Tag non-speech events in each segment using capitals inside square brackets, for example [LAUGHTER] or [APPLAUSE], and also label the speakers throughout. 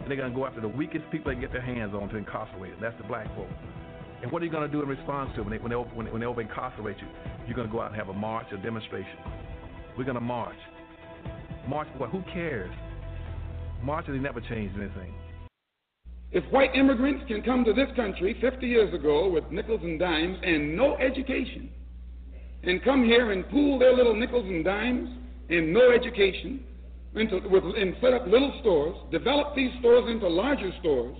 Speaker 1: And they're going to go after the weakest people they can get their hands on to incarcerate them. That's the black folk. And what are you going to do in response to when they, when they, when they, when they over incarcerate you? You're going to go out and have a march, a demonstration. We're going to march. March for what? Who cares? Marching has never changed anything.
Speaker 2: If white immigrants can come to this country 50 years ago with nickels and dimes and no education, and come here and pool their little nickels and dimes and no education, into, with, and set up little stores, develop these stores into larger stores,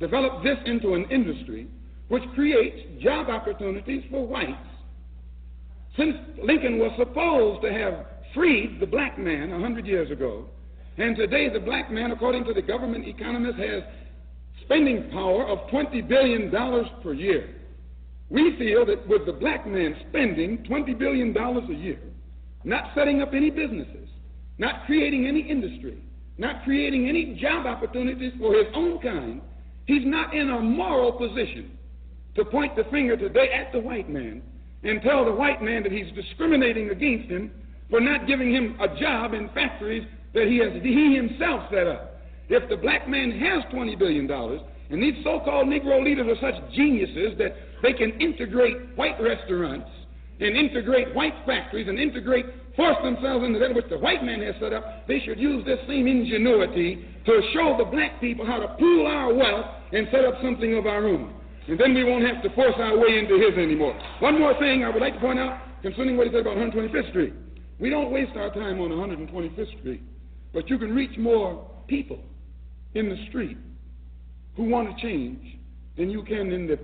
Speaker 2: develop this into an industry which creates job opportunities for whites. Since Lincoln was supposed to have freed the black man 100 years ago, and today the black man, according to the government economist, has spending power of $20 billion per year. We feel that with the black man spending $20 billion a year, not setting up any businesses, not creating any industry, not creating any job opportunities for his own kind, he's not in a moral position to point the finger today at the white man and tell the white man that he's discriminating against him for not giving him a job in factories that he has he himself set up. If the black man has $20 billion, and these so called Negro leaders are such geniuses that they can integrate white restaurants and integrate white factories and integrate, force themselves into that which the white man has set up, they should use this same ingenuity to show the black people how to pool our wealth and set up something of our own. And then we won't have to force our way into his anymore. One more thing I would like to point out concerning what he said about 125th Street. We don't waste our time on 125th Street, but you can reach more people in the street who want to change than you can in the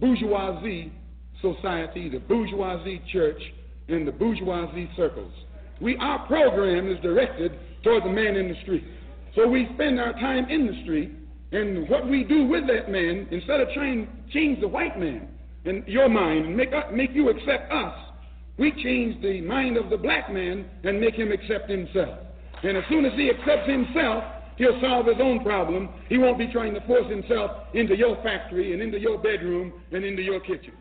Speaker 2: bourgeoisie society, the bourgeoisie church, and the bourgeoisie circles. We, our program is directed toward the man in the street. So we spend our time in the street, and what we do with that man, instead of trying to change the white man, and your mind and make, make you accept us, we change the mind of the black man and make him accept himself. And as soon as he accepts himself, he'll solve his own problem. He won't be trying to force himself into your factory and into your bedroom and into your kitchen.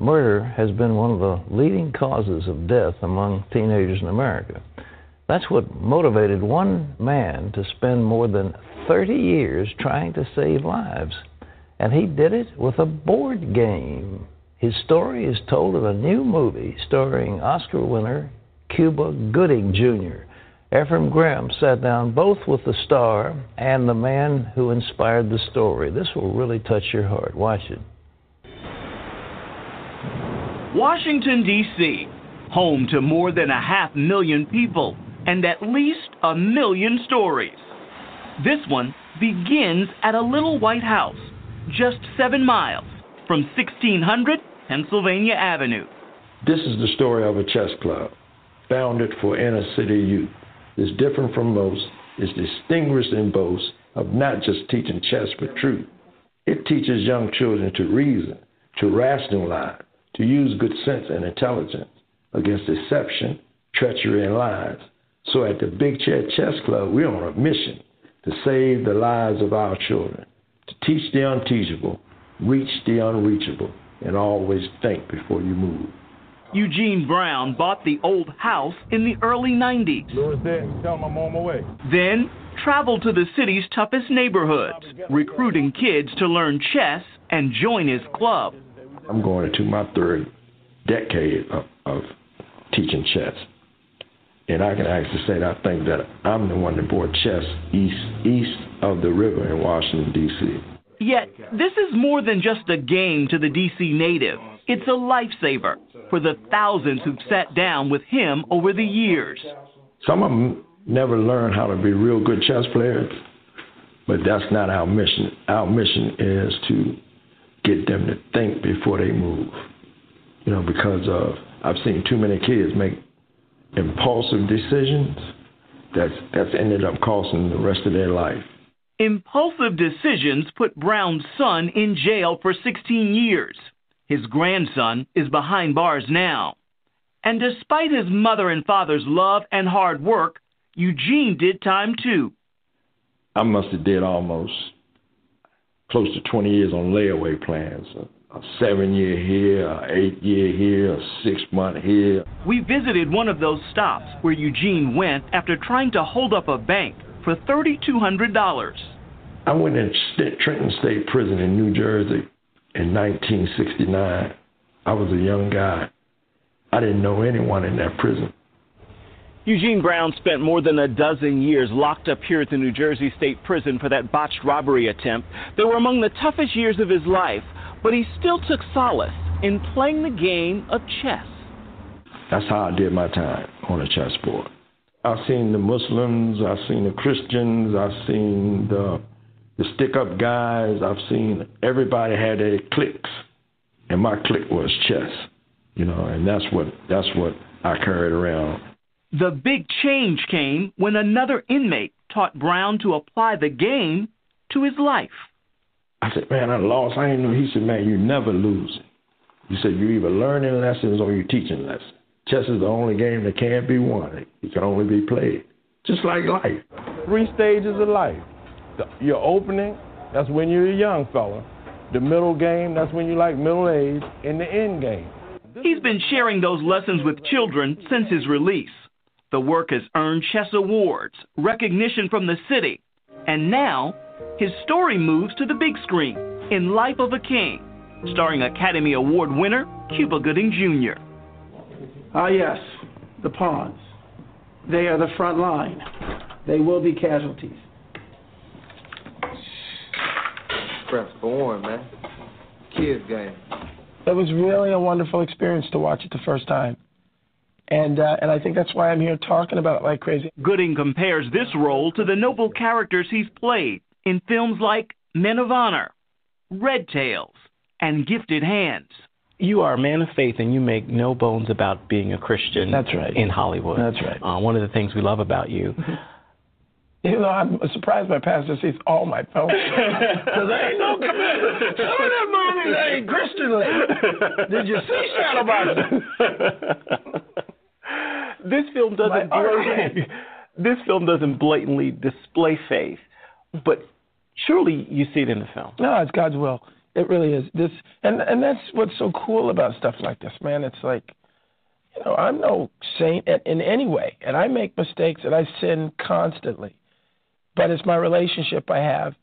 Speaker 3: Murder has been one of the leading causes of death among teenagers in America. That's what motivated one man to spend more than 30 years trying to save lives. And he did it with a board game. His story is told in a new movie starring Oscar winner Cuba Gooding Jr. Efrem Graham sat down both with the star and the man who inspired the story. This will really touch your heart. Watch it.
Speaker 4: Washington, D.C., home to more than a half million people and at least a million stories. This one begins at a little white house just seven miles from 1600 Pennsylvania Avenue.
Speaker 5: This is the story of a chess club founded for inner city youth. It's different from most, it's distinguished in boasts of not just teaching chess but truth. It teaches young children to reason, to rationalize, to use good sense and intelligence against deception, treachery, and lies. So at the Big Chair Chess Club, we're on a mission to save the lives of our children, to teach the unteachable, reach the unreachable, and always think before you move.
Speaker 4: Eugene Brown bought the old house in the early 90s.
Speaker 6: Louis there, tell him I'm on my way.
Speaker 4: Then traveled to the city's toughest neighborhoods, recruiting kids to learn chess and join his club.
Speaker 5: I'm going into my third decade of, of teaching chess. And I can actually say that I think that I'm the one that brought chess east east of the river in Washington D.C.
Speaker 4: Yet, this is more than just a game to the D.C. native. It's a lifesaver for the thousands who've sat down with him over the years.
Speaker 5: Some of them never learn how to be real good chess players, but that's not our mission. Our mission is to get them to think before they move. You know, because of I've seen too many kids make impulsive decisions that's that's ended up costing the rest of their life.
Speaker 4: Impulsive decisions put Brown's son in jail for 16 years. His grandson is behind bars now. And despite his mother and father's love and hard work, Eugene did time too.
Speaker 5: I must have did almost close to 20 years on layaway plans. A, a seven year here, a eight year here, a six month here.
Speaker 4: We visited one of those stops where Eugene went after trying to hold up a bank for $3,200.
Speaker 5: I went in Trenton State Prison in New Jersey in 1969. I was a young guy. I didn't know anyone in that prison.
Speaker 4: Eugene Brown spent more than a dozen years locked up here at the New Jersey State Prison for that botched robbery attempt that were among the toughest years of his life, but he still took solace in playing the game of chess.
Speaker 5: That's how I did my time on a chessboard. I've seen the Muslims, I've seen the Christians, I've seen the the stick up guys, I've seen everybody had their cliques. And my clique was chess. You know, and that's what that's what I carried around.
Speaker 4: The big change came when another inmate taught Brown to apply the game to his life.
Speaker 5: I said, Man, I lost. I didn't know. He said, Man, you never lose. He said, You're either learning lessons or you're teaching lessons. Chess is the only game that can't be won. It can only be played. Just like life.
Speaker 6: Three stages of life. The, your opening, that's when you're a young fella. The middle game, that's when you like middle age. And the end game.
Speaker 4: He's been sharing those lessons with children since his release. The work has earned chess awards, recognition from the city, and now his story moves to the big screen in Life of a King, starring Academy Award winner Cuba Gooding Jr.
Speaker 7: Ah, yes, the pawns. They are the front line. They will be casualties.
Speaker 8: Press born, man. Kids game.
Speaker 7: It was really a wonderful experience to watch it the first time. And, uh, and I think that's why I'm here talking about it like crazy.
Speaker 4: Gooding compares this role to the noble characters he's played in films like Men of Honor, Red Tails, and Gifted Hands.
Speaker 9: You are a man of faith, and you make no bones about being a Christian.
Speaker 7: That's right.
Speaker 9: In Hollywood.
Speaker 7: That's right.
Speaker 9: Uh, one of the things we love about you. [LAUGHS]
Speaker 7: You know, I'm surprised my pastor sees all my posts. [LAUGHS] Because there ain't no commitment. Some of them movies ain't Christianly. Did you see Shadowboxing? [LAUGHS]
Speaker 9: this film doesn't blatantly, [LAUGHS] this film doesn't blatantly display faith, but surely you see it in the film.
Speaker 7: No, it's God's will. It really is. This and and that's what's so cool about stuff like this, man. It's like, you know, I'm no saint in, in any way, and I make mistakes and I sin constantly. But it's my relationship I have.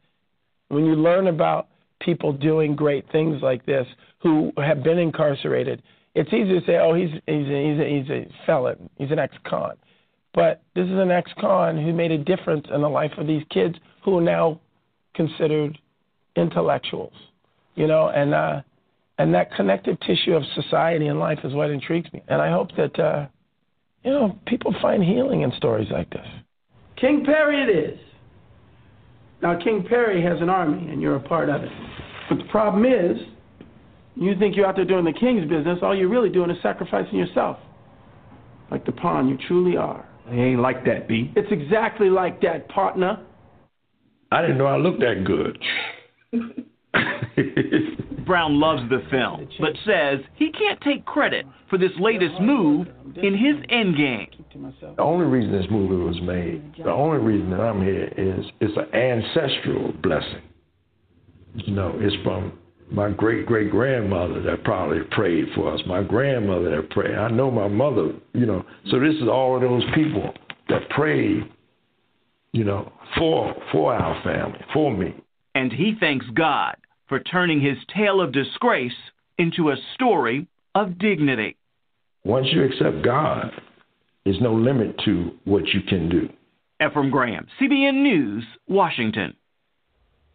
Speaker 7: When you learn about people doing great things like this who have been incarcerated, it's easy to say, "Oh, he's he's a, he's a, he's a felon. He's an ex-con." But this is an ex-con who made a difference in the life of these kids who are now considered intellectuals you know, and uh, and that connective tissue of society and life is what intrigues me. And I hope that uh, you know people find healing in stories like this.
Speaker 10: King Perry, it is. Now, King Perry has an army, and you're a part of it. But the problem is, you think you're out there doing the king's business. All you're really doing is sacrificing yourself, like the pawn you truly are.
Speaker 1: It ain't like that, B.
Speaker 10: It's exactly like that, partner.
Speaker 5: I didn't know I looked that good. [LAUGHS]
Speaker 4: Brown loves the film, but says he can't take credit for this latest move in his endgame.
Speaker 5: The only reason this movie was made, the only reason that I'm here is it's an ancestral blessing. You know, it's from my great great grandmother that probably prayed for us, my grandmother that prayed. I know my mother, you know. So this is all of those people that prayed, you know, for for our family, for me.
Speaker 4: And he thanks God for turning his tale of disgrace into a story of dignity.
Speaker 5: Once you accept God, there's no limit to what you can do.
Speaker 4: Efrem Graham, CBN News, Washington.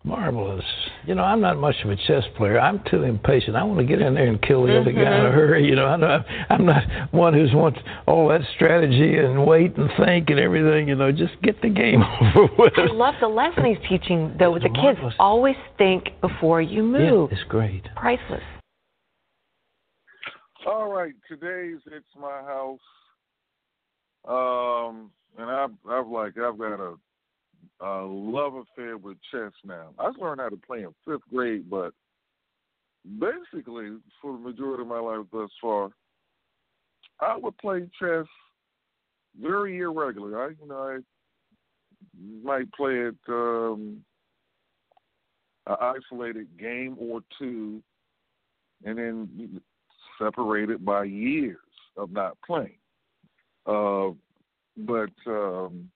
Speaker 3: Marvelous. You know, I'm not much of a chess player. I'm too impatient. I want to get in there and kill the other guy in a hurry. You know, I'm not, I'm not one who's wants all that strategy and wait and think and everything. You know, just get the game [LAUGHS] over with.
Speaker 11: I love the lesson he's teaching, though, with the kids. Always think before you move.
Speaker 3: Yeah, it's great.
Speaker 11: Priceless.
Speaker 12: All right, today's it's my house. Um, and I've I've like I've got a, a love affair with chess now. I learned how to play in fifth grade, but basically for the majority of my life thus far, I would play chess very irregularly. I you know I might play it um, an isolated game or two, and then separated by years of not playing. Uh, but um,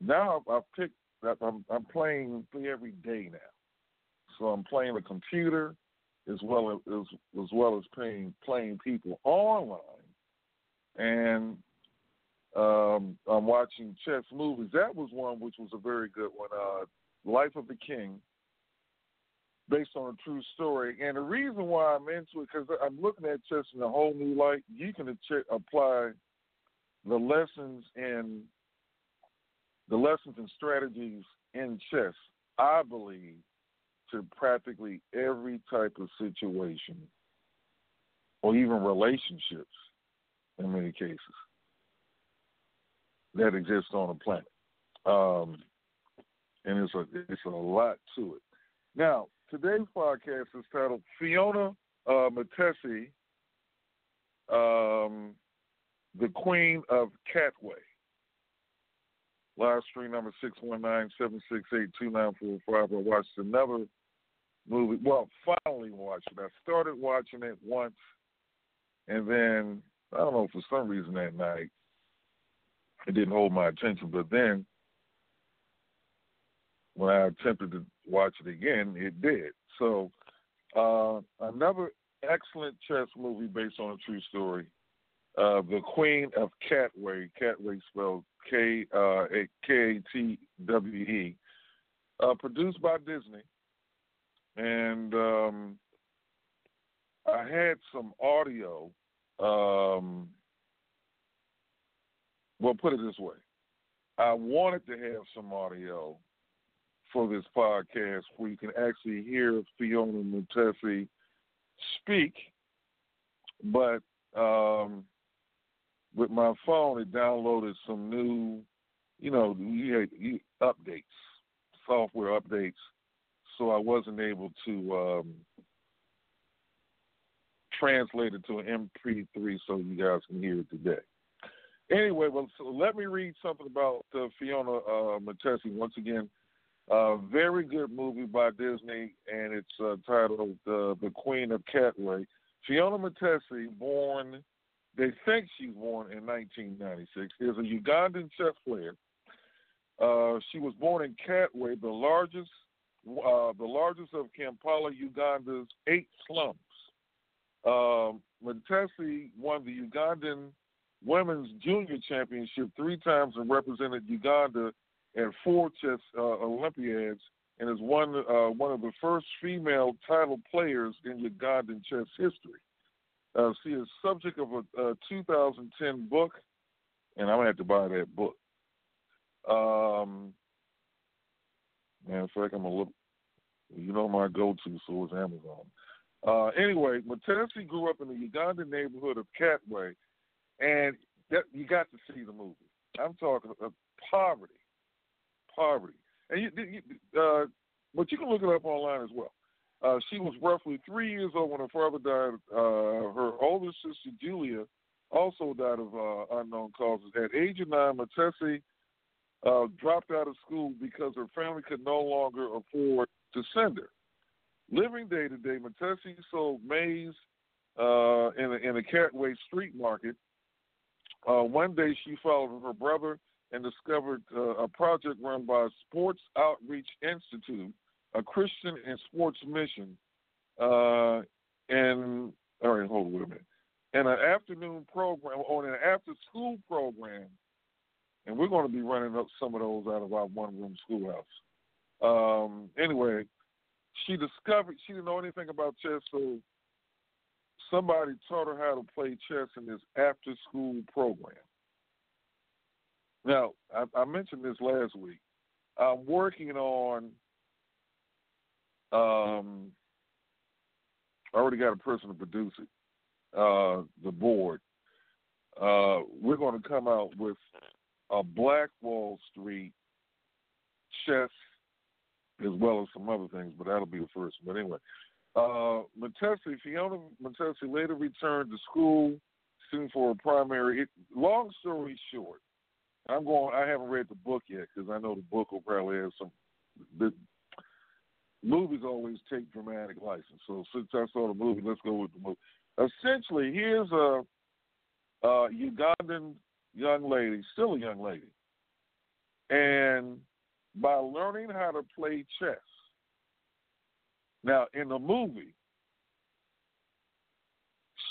Speaker 12: now I've picked I'm, I'm playing every day now. So I'm playing the computer as well as as, as well as playing playing people online, and um, I'm watching chess movies. That was one which was a very good one. Uh, Life of the King based on a true story. And the reason why I'm into it because I'm looking at chess in a whole new light. You can ach- apply the lessons in the lessons and strategies in chess. I believe to practically every type of situation, or even relationships, in many cases that exist on the planet. Um, and it's a it's a lot to it. Now, today's podcast is titled Phiona uh, Matesi, um, the Queen of Katwe. Live stream number 619-768-2945. I watched another movie. Well, finally watched it. I started watching it once, and then, I don't know, for some reason that night, it didn't hold my attention. But then, when I attempted to watch it again, it did. So, uh, another excellent chess movie based on a true story. Uh, the Queen of Katwe, Katwe spelled K uh, K T W E, uh, produced by Disney, and um, I had some audio. Um, well, put it this way: I wanted to have some audio for this podcast where you can actually hear Phiona Mutesi speak, but um, with my phone, it downloaded some new you know, updates, software updates, so I wasn't able to um, translate it to an MP3 so you guys can hear it today. Anyway, well, so let me read something about uh, Phiona uh, Matesi once again. Uh, very good movie by Disney, and it's uh, titled uh, "The Queen of Katwe." Phiona Matesi, born, they think she's born in 1996, is a Ugandan chess player. Uh, she was born in Katwe, the largest, uh, the largest of Kampala, Uganda's eight slums. Um, Matesi won the Ugandan Women's Junior Championship three times and represented Uganda at four chess uh, Olympiads and is one uh, one of the first female title players in Ugandan chess history. Uh, she is subject of a, a 2010 book, and I'm gonna have to buy that book. Um, fact, I'm gonna look. You know my go-to, so is Amazon. Uh, anyway, Matesi grew up in the Ugandan neighborhood of Katwe, and that, you got to see the movie. I'm talking poverty, poverty, and you, you, uh, but you can look it up online as well. Uh, she was roughly three years old when her father died. Uh, her older sister Julia also died of uh, unknown causes. At age of nine, Matesi uh, dropped out of school because her family could no longer afford to send her. Living day to day, Matesi sold maize uh, in, a, in a Katwe street market. Uh, one day, she followed her brother and discovered a project run by Sports Outreach Institute, a Christian and sports mission. Uh, and all right, hold on, a minute. And an afternoon program, or an after-school program, and we're going to be running up some of those out of our one-room schoolhouse. Um, anyway, she discovered she didn't know anything about chess, so somebody taught her how to play chess in this after school program. Now, I, I mentioned this last week. I'm working on um I already got a person to produce it. Uh the board. Uh we're gonna come out with a Black Wall Street chess as well as some other things, but that'll be the first. But anyway, uh, Phiona Matesi later returned to school, soon for a primary. It, long story short, I'm going. I haven't read the book yet because I know the book will probably have some. Movies always take dramatic license, so since I saw the movie, let's go with the movie. Essentially, here's a, a Ugandan young lady, still a young lady, and by learning how to play chess. Now, in the movie,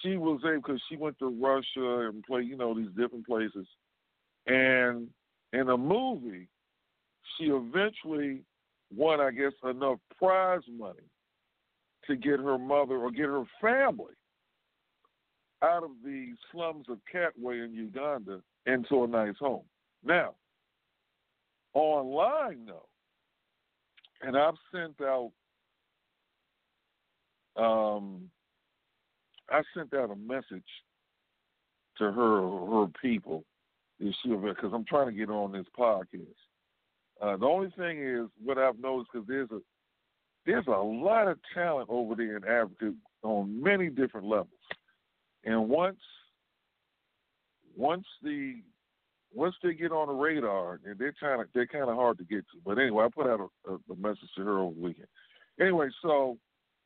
Speaker 12: she was able because she went to Russia and played, you know, these different places. And in the movie, she eventually won, I guess, enough prize money to get her mother or get her family out of the slums of Katwe in Uganda into a nice home. Now, online though, and I've sent out um I sent out a message to her or her people is she because I'm trying to get on this podcast. Uh, the only thing is what I've noticed because there's a there's a lot of talent over there in Africa on many different levels, and once once the once they get on the radar, and they're kind of they're kind of hard to get to. But anyway, I put out a, a, a message to her over the weekend. Anyway, so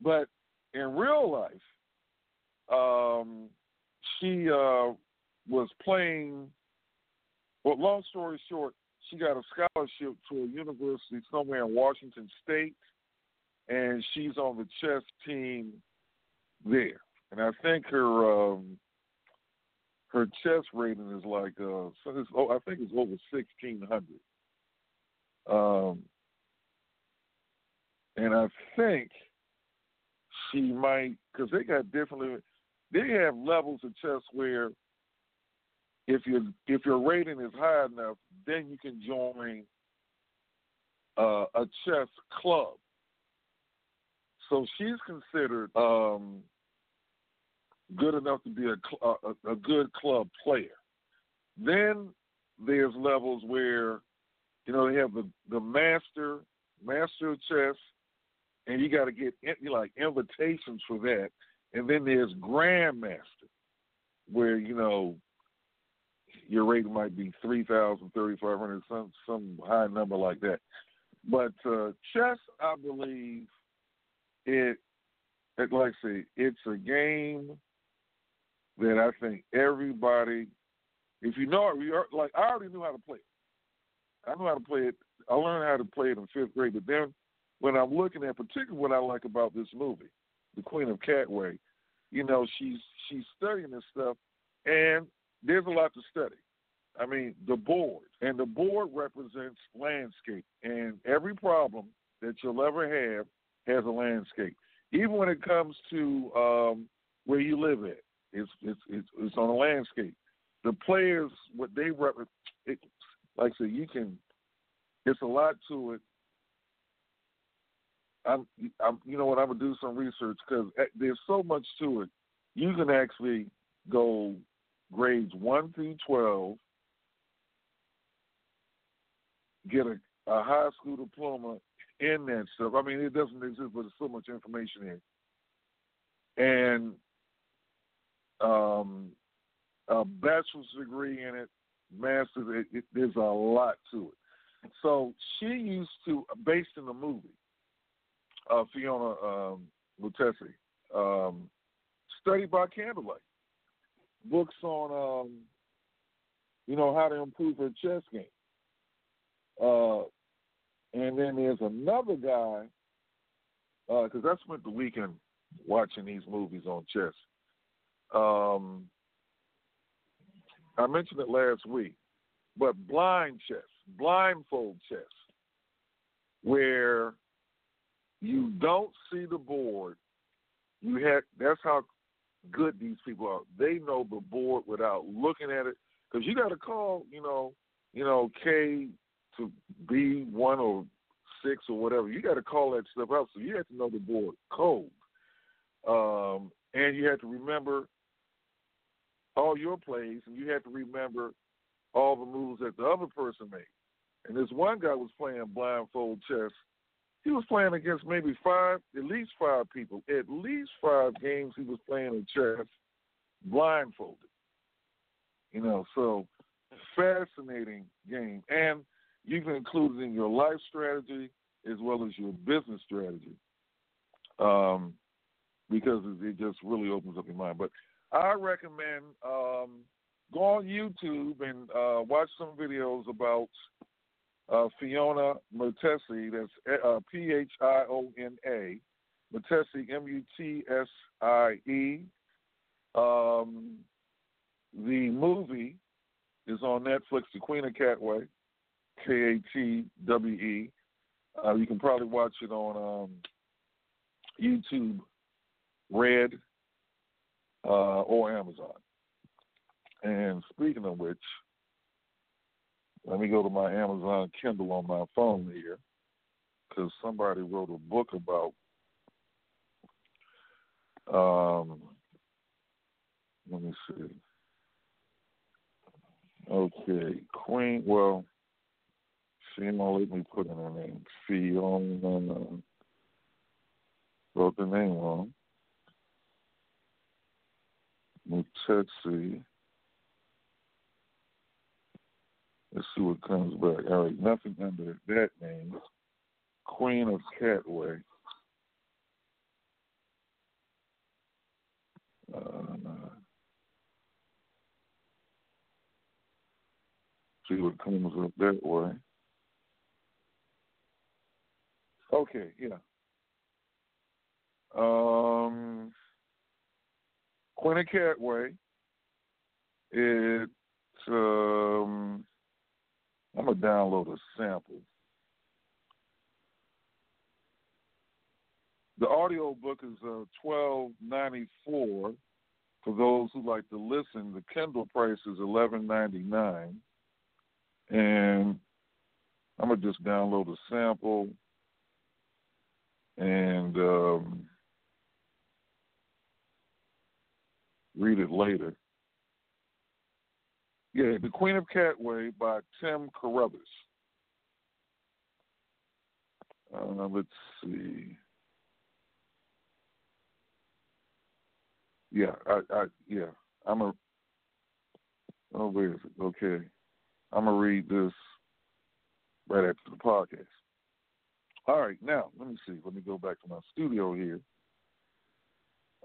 Speaker 12: but in real life, um, she uh, was playing. Well, long story short, she got a scholarship to a university somewhere in Washington State, and she's on the chess team there. And I think her um, her chess rating is like uh, oh, I think it's over sixteen hundred. Um, and I think she might because they got differently. They have levels of chess where if your if your rating is high enough, then you can join uh, a chess club. So she's considered um, good enough to be a, a, a good club player. Then there's levels where You know, they have the the master master of chess, and you got to get in, like invitations for that. And then there's grandmaster, where you know your rate might be three thousand, thirty five hundred, some some high number like that. But uh, chess, I believe, it, it like I say, it's a game that I think everybody, if you know it, like I already knew how to play it. I knew how to play it. I learned how to play it in fifth grade. But then, when I'm looking at, particularly what I like about this movie, The Queen of Katwe, you know, she's she's studying this stuff, and there's a lot to study. I mean, the board, and the board represents landscape, and every problem that you'll ever have has a landscape. Even when it comes to um, where you live at, it's it's it's, it's on a landscape. The players, what they represent, like I said, you can. It's a lot to it. I'm, I'm, you know what? I'm gonna do some research because eh, there's so much to it. You can actually go grades one through twelve, get a, a high school diploma in that stuff. I mean, it doesn't exist, but there's so much information in, it. and um, a bachelor's degree in it, master's. It, it, there's a lot to it. So she used to, based in the movie, uh, Phiona um, Mutesi, um, studied by candlelight. Books on, um, you know, how to improve her chess game. Uh, and then there's another guy, because uh, I spent the weekend watching these movies on chess. Um, I mentioned it last week, but blind chess, blindfold chess, where you don't see the board. You had that's how good these people are. They know the board without looking at it because you got to call, you know, you know K to B one or six or whatever. You got to call that stuff out, so you have to know the board code, um, and you have to remember all your plays, and you have to remember all the moves that the other person made. And this one guy was playing blindfold chess. He was playing against maybe five, at least five people. At least five games he was playing in chess blindfolded. You know, so fascinating game. And you can include it in your life strategy as well as your business strategy. Um, because it just really opens up your mind. But I recommend um, go on YouTube and uh, watch some videos about uh, Phiona Mutesi. That's uh, P H I O N A. Mutesi, M U T S I E. Um, the movie is on Netflix, The Queen of Katwe, K A T W E. Uh, you can probably watch it on um, YouTube Red uh, or Amazon. And speaking of which, let me go to my Amazon Kindle on my phone here because somebody wrote a book about. Um, let me see. Okay, Queen. Well, Phiona. Let me put in her name. Phiona. Wrote the name wrong. Mutesi. Let's see what comes back. All right, nothing under that name. Queen of Katwe. Uh, see what comes up that way. Okay, yeah. Um, Queen of Katwe. It's um, I'm gonna download a sample. The audio book is uh, twelve ninety four. For those who like to listen, the Kindle price is eleven ninety nine, and I'm gonna just download a sample and um, read it later. Yeah, The Queen of Katwe by Tim Crothers. Uh, let's see. Yeah, I, I, yeah, I'm a. Oh, where is it? Okay, I'm gonna read this right after the podcast. All right, now let me see. Let me go back to my studio here.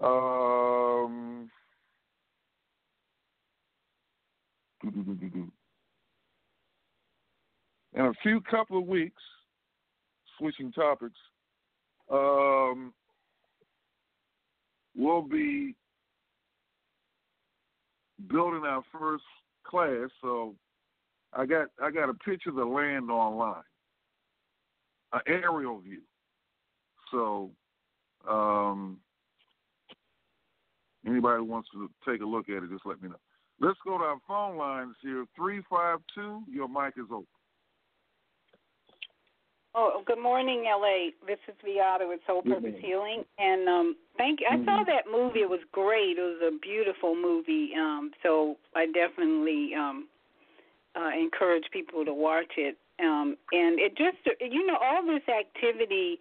Speaker 12: Um. In a few couple of weeks, switching topics, um, we'll be building our first class. So I got I got a picture of the land online, an aerial view. So um, anybody wants to take a look at it, just let me know. Let's go to our phone lines here. Three five two. Your mic is open.
Speaker 13: Oh, good morning, LA. This is Viata with Soul Purpose Healing, and um, thank you. I saw that movie; it was great. It was a beautiful movie. Um, so I definitely um, uh, encourage people to watch it. Um, and it just, you know, all this activity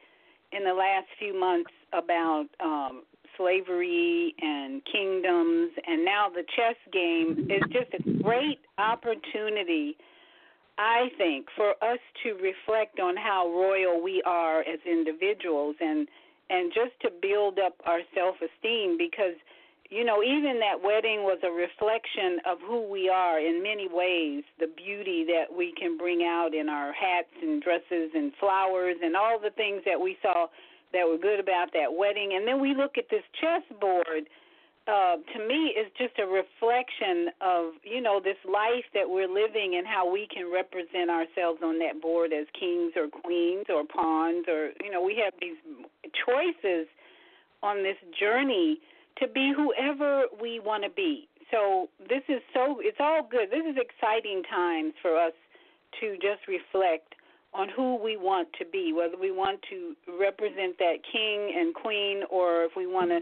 Speaker 13: in the last few months about um, slavery and kingdoms, and now the chess game is just a great opportunity I think, for us to reflect on how royal we are as individuals and and just to build up our self-esteem because you know, even that wedding was a reflection of who we are in many ways, the beauty that we can bring out in our hats and dresses and flowers and all the things that we saw that were good about that wedding. And then we look at this chessboard uh, to me is just a reflection of you know this life that we're living and how we can represent ourselves on that board as kings or queens or pawns or you know we have these choices on this journey to be whoever we want to be. So this is so it's all good. This is exciting times for us to just reflect on who we want to be, whether we want to represent that king and queen or if we want to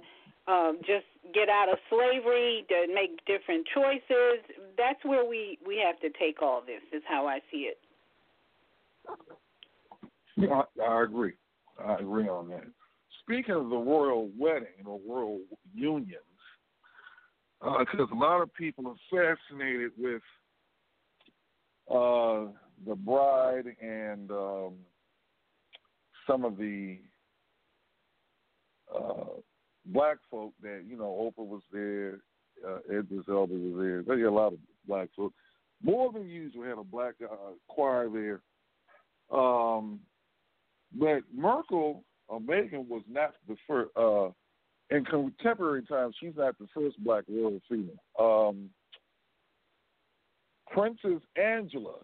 Speaker 13: uh, just get out of slavery, to make different choices. That's where we we have to take all this. Is how I see it.
Speaker 12: I, I agree. I agree on that. Speaking of the royal wedding or royal unions, because uh, a lot of people are fascinated with uh, the bride and um, some of the uh, black folk that you know Oprah was there, uh, Idris Elba was there. They got a lot of black folk. More than usual had a black uh, choir there. Um, but Markle or Meghan was not the first. Uh, in contemporary times, she's not the first black royal female. Um, Princess Angela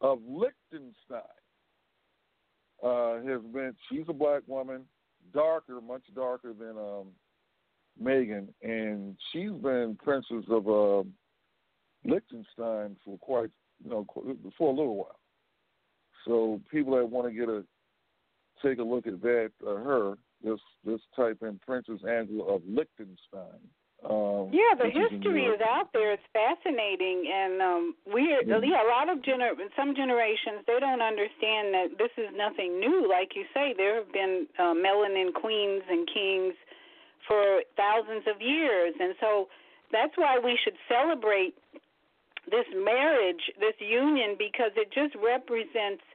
Speaker 12: of Liechtenstein uh, has been. She's a black woman darker, much darker than um, Meghan, and she's been princess of uh, Liechtenstein for quite, you know, for a little while. So people that want to get a take a look at that, uh, her, this this type in Princess Angela of Liechtenstein. Um,
Speaker 13: yeah, the history is out there. It's fascinating, and um, we are, mm-hmm. yeah, a lot of gener some generations they don't understand that this is nothing new. Like you say, there have been uh, melanin queens and kings for thousands of years, and so that's why we should celebrate this marriage, this union, because it just represents,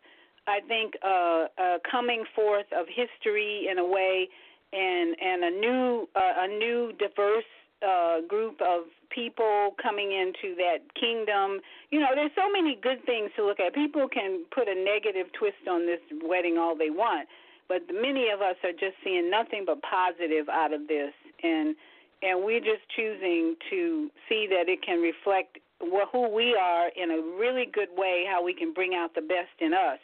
Speaker 13: I think, uh, a coming forth of history in a way, and and a new uh, a new diverse uh, group of people coming into that kingdom. You know, there's so many good things to look at. People can put a negative twist on this wedding all they want, but many of us are just seeing nothing but positive out of this, and and we're just choosing to see that it can reflect who we are in a really good way, how we can bring out the best in us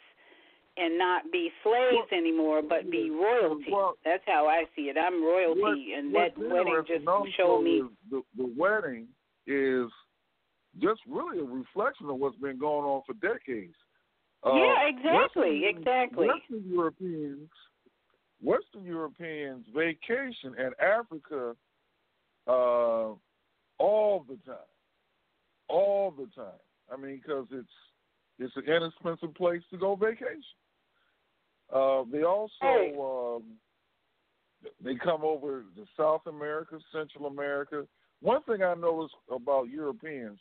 Speaker 13: and not be slaves well, anymore, but be royalty. Well, That's how I see it. I'm royalty, what, and that wedding just showed me.
Speaker 12: The, the wedding is just really a reflection of what's been going on for decades.
Speaker 13: Uh, yeah, exactly, Western, exactly.
Speaker 12: Western Europeans, Western Europeans vacation in Africa uh, all the time, all the time. I mean, because it's it's an inexpensive place to go vacation. Uh, they also um, they come over to South America, Central America. One thing I noticed about Europeans,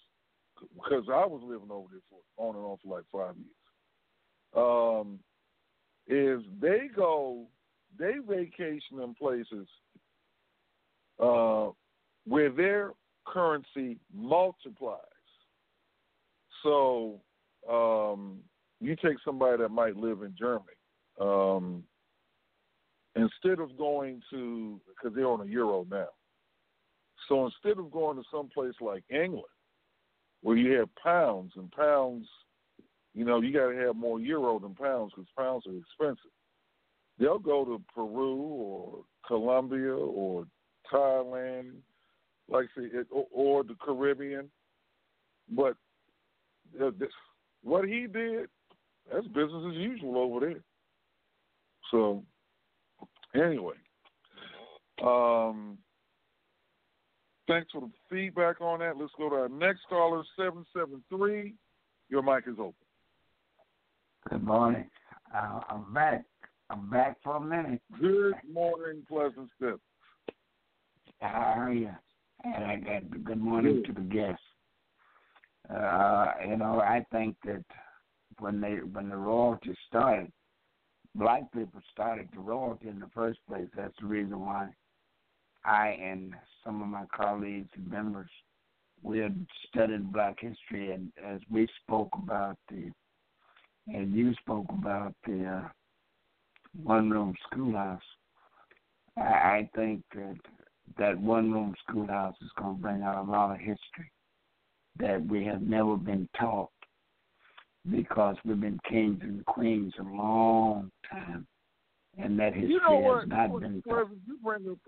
Speaker 12: because I was living over there for on and on for like five years, um, is they go they vacation in places uh, where their currency multiplies. So um, you take somebody that might live in Germany. Um, instead of going to, because they're on a euro now. So instead of going to some place like England, where you have pounds and pounds, you know, you got to have more euro than pounds because pounds are expensive. They'll go to Peru or Colombia or Thailand, like say, or, the Caribbean. But uh, what he did, that's business as usual over there. So, anyway, um, thanks for the feedback on that. Let's go to our next caller, 773. Your mic is open.
Speaker 14: Good morning. Uh, I'm back. I'm back for a minute.
Speaker 12: Good morning, Pleasant Step.
Speaker 14: How are you? And I got good morning to the guests. Uh, you know, I think that when they when the royalty started, black people started the royalty in the first place. That's the reason why I and some of my colleagues and members we had studied black history, and as we spoke about the, and you spoke about the uh, one room schoolhouse, I, I think that that one room schoolhouse is going to bring out a lot of history that we have never been taught because we've been kings and queens a long time, and that history
Speaker 12: you know what?
Speaker 14: has not been taught.
Speaker 12: You bring up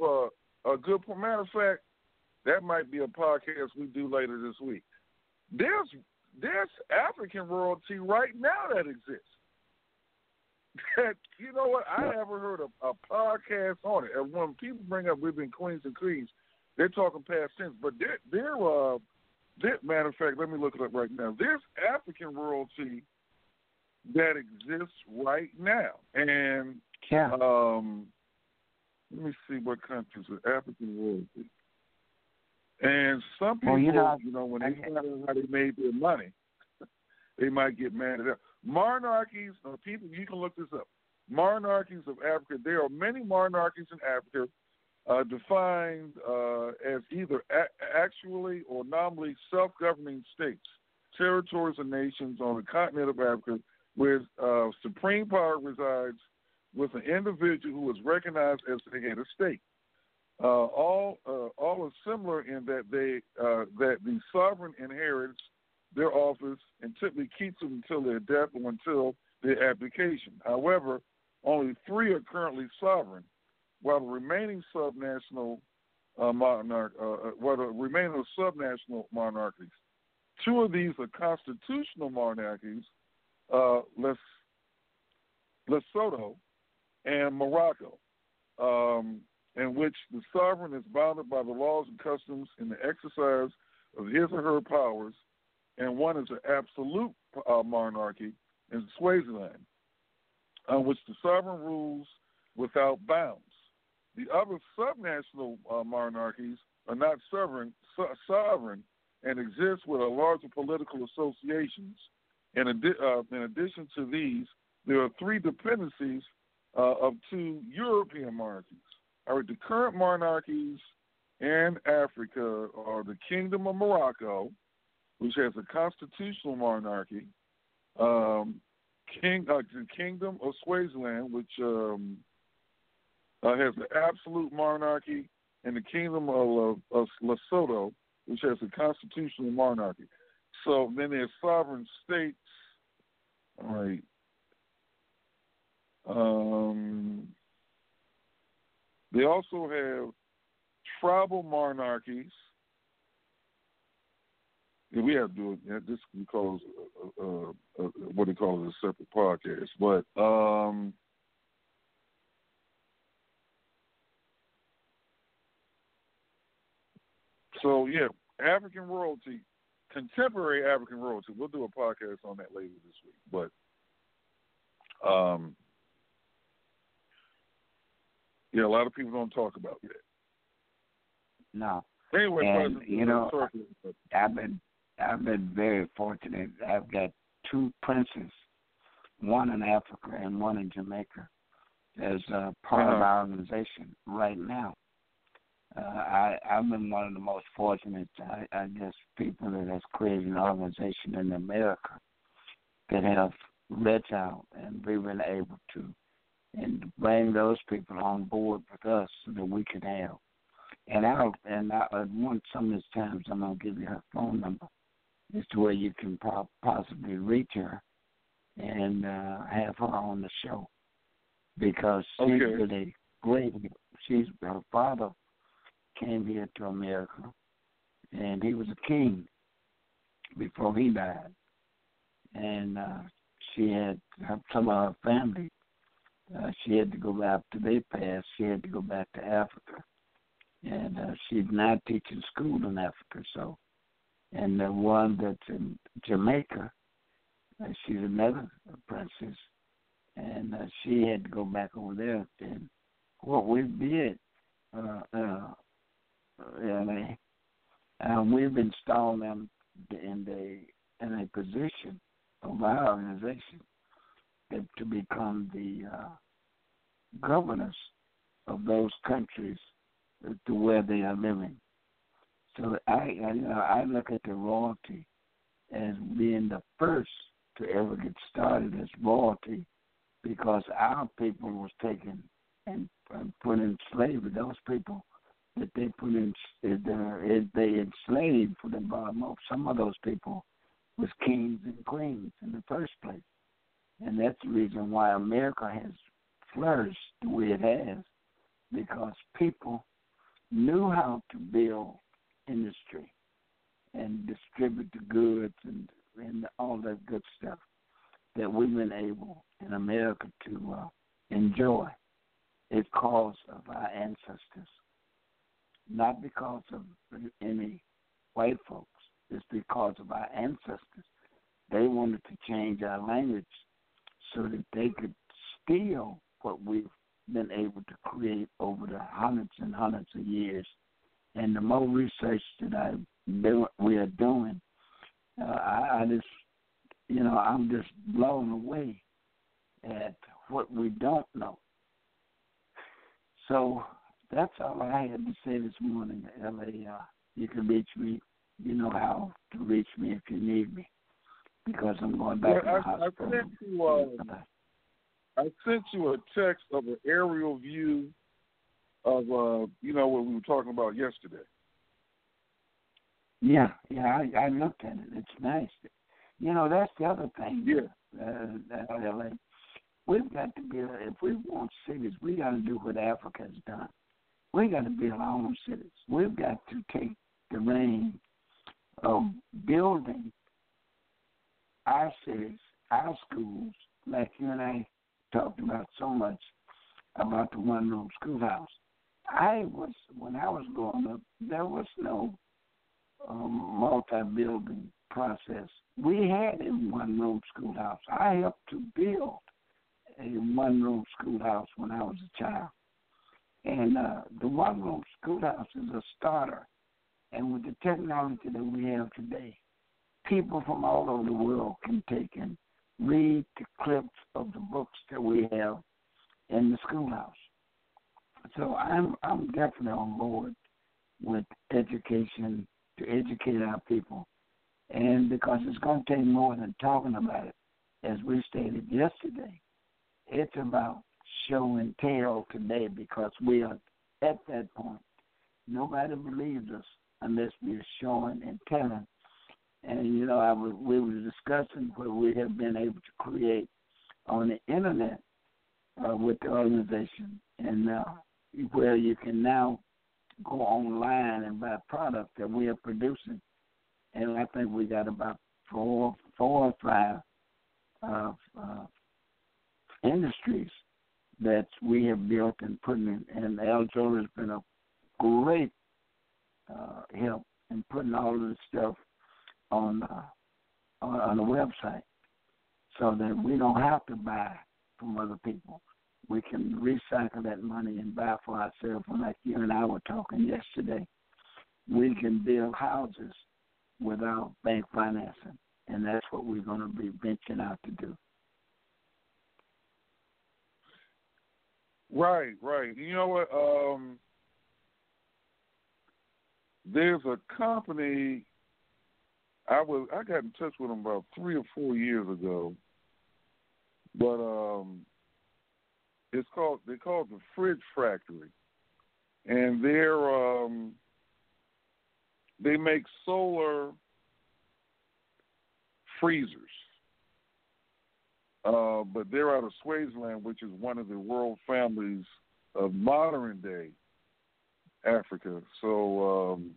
Speaker 12: uh, a good point. Matter of fact, that might be a podcast we do later this week. There's there's African royalty right now that exists. That you know what? I haven't heard a, a podcast on it. And when people bring up we've been queens and queens, they're talking past tense. But they're, they're uh, they're, matter of fact, let me look it up right now. There's African royalty that exists right now, and
Speaker 14: yeah.
Speaker 12: um, let me see what countries are African royalty. And some people,
Speaker 14: Well, you know,
Speaker 12: you know, when they find out how they made their money, [LAUGHS] they might get mad at that. Monarchies of people, you can look this up. Monarchies of Africa. There are many monarchies in Africa uh, defined uh, as either a- actually or nominally self-governing states, territories, or nations on the continent of Africa, where uh, supreme power resides with an individual who is recognized as the head of state. Uh, all uh, all are similar in that they uh, that the sovereign inherits their office and typically keeps them until their death or until their abdication. However, only three are currently sovereign, while the remaining subnational uh, monarch, uh, uh the remaining subnational monarchies. Two of these are constitutional monarchies, uh, Les, Lesotho and Morocco. Um, in which the sovereign is bounded by the laws and customs in the exercise of his or her powers, and one is an absolute uh, monarchy in Swaziland, on which the sovereign rules without bounds. The other subnational uh, monarchies are not sovereign, so- sovereign and exist with a larger political associations. In, adi- uh, in addition to these, there are three dependencies uh, of two European monarchies. All right, the current monarchies in Africa are the Kingdom of Morocco, which has a constitutional monarchy, um, King, uh, the Kingdom of Swaziland, which um, uh, has an absolute monarchy, and the Kingdom of, of Lesotho, which has a constitutional monarchy. So then there's sovereign states. All right. Um, they also have tribal monarchies. Yeah, we have to do it. This because uh, uh, uh, what they call it a separate podcast. But um, so yeah, African royalty, contemporary African royalty. We'll do a podcast on that later this week. But um, Yeah, a lot of people don't talk about that.
Speaker 14: No.
Speaker 12: Anyway,
Speaker 14: and
Speaker 12: President,
Speaker 14: you know. I've been I've been very fortunate. I've got two princes, one in Africa and one in Jamaica, as uh, part of
Speaker 12: Uh-huh.
Speaker 14: our organization right now. Uh, I I've been one of the most fortunate. I, I guess people that has created an organization in America that have reached out and we've been able to and bring those people on board with us so that we can help. And I'll and I one some of these times I'm gonna give you her phone number as to where you can po- possibly reach her and uh, have her on the show because she's
Speaker 12: Okay.
Speaker 14: really great. She's her father came here to America and he was a king before he died. And uh, she had some of her family. Uh, she had to go back to their past. She had to go back to Africa, and uh, she's now teaching school in Africa. So, and the one that's in Jamaica, uh, she's another princess, and uh, she had to go back over there. And what we did, uh, uh, and we've installed them in the in a position of our organization to become the uh, governors of those countries to where they are living. So I, I, you know, I look at the royalty as being the first to ever get started as royalty because our people was taken and, and put in slavery. Those people that they put in, uh, they enslaved for the bottom of some of those people was kings and queens in the first place. And that's the reason why America has flourished the way it has, because people knew how to build industry and distribute the goods and, and all that good stuff that we've been able in America to uh, enjoy. It's because of our ancestors, not because of any white folks. It's because of our ancestors. They wanted to change our language so that they could steal what we've been able to create over the hundreds and hundreds of years. And the more research that I do, we are doing, uh, I, I just, you know, I'm just blown away at what we don't know. So that's all I had to say this morning, Ellie. Uh, you can reach me. You know how to reach me if you need me, because I'm going back to the
Speaker 12: I, I
Speaker 14: hospital.
Speaker 12: sent you. Uh, I sent you a text of an aerial view of uh, you know what we were talking about yesterday.
Speaker 14: Yeah, yeah, I, I looked at it. It's nice. You know, that's the other thing.
Speaker 12: Yeah.
Speaker 14: Uh, LA. We've got to build. If we want cities, we got to do what Africa's done. We got to build our own cities. We've got to take the reign of building our cities, our schools, like you and I talked about so much about the one room schoolhouse. I was when I was growing up, there was no um, multi-building process. We had a one-room schoolhouse. I helped to build a one-room schoolhouse when I was a child, and uh, the one-room schoolhouse is a starter. And with the technology that we have today, people from all over the world can take and read the clips of the books that we have in the schoolhouse. So I'm I'm definitely on board with education to educate our people, and because it's going to take more than talking about it, as we stated yesterday, it's about show and tell today because we are at that point. Nobody believes us unless we're showing and telling. And you know, I was, we were discussing what we have been able to create on the internet uh, with the organization, and uh, where you can now go online and buy products that we are producing. And I think we got about four, four or five uh, uh, industries that we have built and put in. And Al Joe has been a great uh, help in putting all of this stuff on, uh, on on the website, so that we don't have to buy from other people. we can recycle that money and buy for ourselves. Like you and I were talking yesterday, we can build houses without bank financing, and that's what we're going to be venturing out to do.
Speaker 12: Right, right. You know what? Um, there's a company. I was I got in touch with them about three or four years ago, but um, it's called they call it the Fridge Factory, and they're um, they make solar freezers. Uh, but they're out of Swaziland, which is one of the world families of modern day Africa. So um,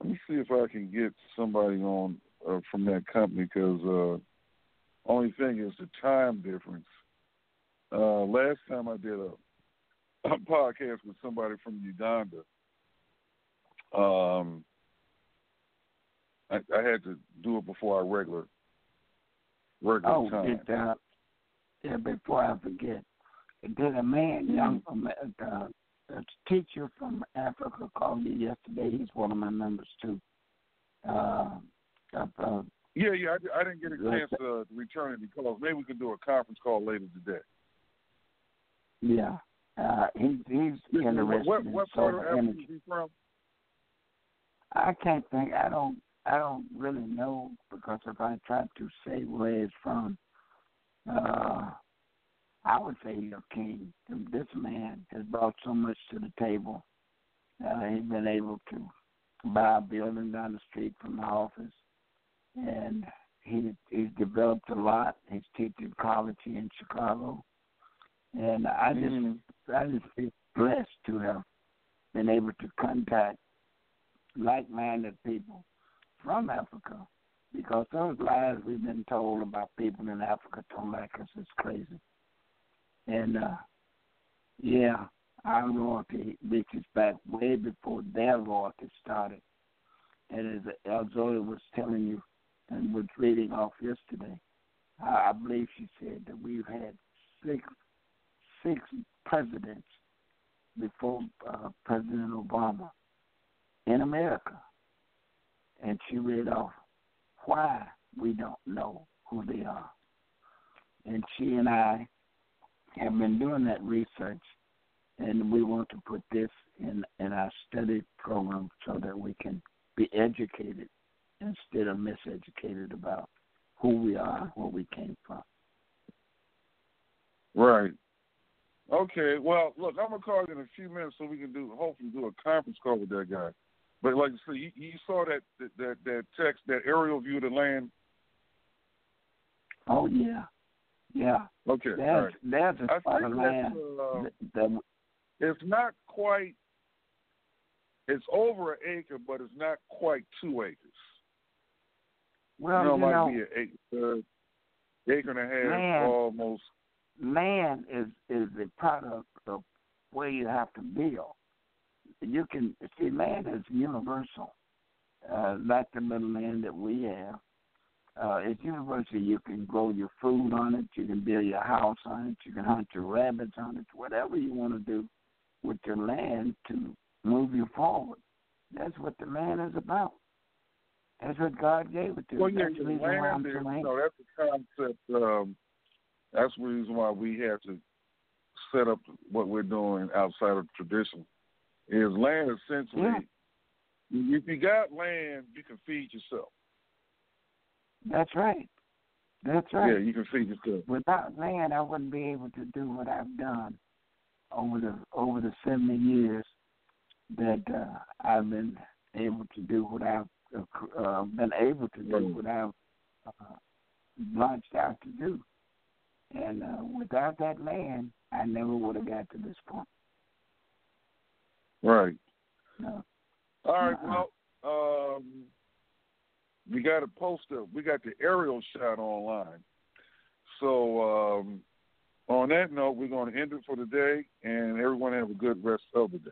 Speaker 12: let me see if I can get somebody on uh, from that company because uh, only thing is the time difference. Uh, last time I did a, a podcast with somebody from Uganda, um, I, I had to do it before our regular regular
Speaker 14: oh,
Speaker 12: time.
Speaker 14: Did, uh, yeah, before I forget, did a man, young uh, uh, a teacher from Africa called me yesterday. He's one of my members too. Uh, uh,
Speaker 12: yeah, yeah, I, I didn't get a chance to return any calls. Maybe we can do a conference call later today.
Speaker 14: Yeah, uh, he, he's interested
Speaker 12: what,
Speaker 14: in
Speaker 12: what part of Africa is he from?
Speaker 14: I can't think. I don't. I don't really know because if I tried to say where he's from, uh, I would say he's a king. This man has brought so much to the table. Uh, he's been able to buy a building down the street from the office, and he he's developed a lot. He's teaching college here in Chicago, and I just
Speaker 12: Mm-hmm.
Speaker 14: I just feel blessed to have been able to contact like-minded people from Africa because those lies we've been told about people in Africa don't like us is crazy. And uh yeah, our loyalty reaches back way before their loyalty started. And as Elzoya was telling you and was reading off yesterday, I I believe she said that we've had six six presidents before uh, President Obama in America. And she read off why we don't know who they are. And she and I have been doing that research, and we want to put this in, in our study program so that we can be educated instead of miseducated about who we are, where we came from.
Speaker 12: Right. Okay. Well, look, I'm gonna call you in a few minutes so we can do hopefully do a conference call with that guy. But like I said, you, you saw that that that text, that aerial view of the land.
Speaker 14: Oh yeah, yeah.
Speaker 12: Okay.
Speaker 14: There's
Speaker 12: all right.
Speaker 14: there's a spot of
Speaker 12: that's,
Speaker 14: land
Speaker 12: uh,
Speaker 14: that,
Speaker 12: It's not quite. It's over an acre, but it's not quite two acres.
Speaker 14: well,
Speaker 12: you know, it
Speaker 14: you
Speaker 12: might
Speaker 14: know,
Speaker 12: be an acre, uh, acre and a half,
Speaker 14: Man.
Speaker 12: almost.
Speaker 14: land is is the product of where you have to build. You can see land is universal, uh, like the little land that we have. Uh, it's universal. You can grow your food on it. You can build your house on it. You can hunt your rabbits on it. Whatever you want to do with your land to move you forward. That's what the land is about. That's what God gave it to.
Speaker 12: Well, yeah,
Speaker 14: That's the
Speaker 12: the
Speaker 14: reason why I'm
Speaker 12: land is,
Speaker 14: so
Speaker 12: you that's the concept. Um, that's the reason why we have to set up what we're doing outside of tradition. Is land essentially?
Speaker 14: Yeah.
Speaker 12: If you got land, you can feed yourself.
Speaker 14: That's right. That's right.
Speaker 12: Yeah, you can feed yourself.
Speaker 14: Without land, I wouldn't be able to do what I've done over the over the seventy years that uh, I've been able to do what I've uh, uh, been able to do what I've uh, launched out to do. And uh, without that land, I never would have got to this point.
Speaker 12: Right.
Speaker 14: No.
Speaker 12: All right.
Speaker 14: Uh-uh.
Speaker 12: Well, um, we got a poster. We got the aerial shot online. So um, on that note, we're going to end it for today, and everyone have a good rest of the day.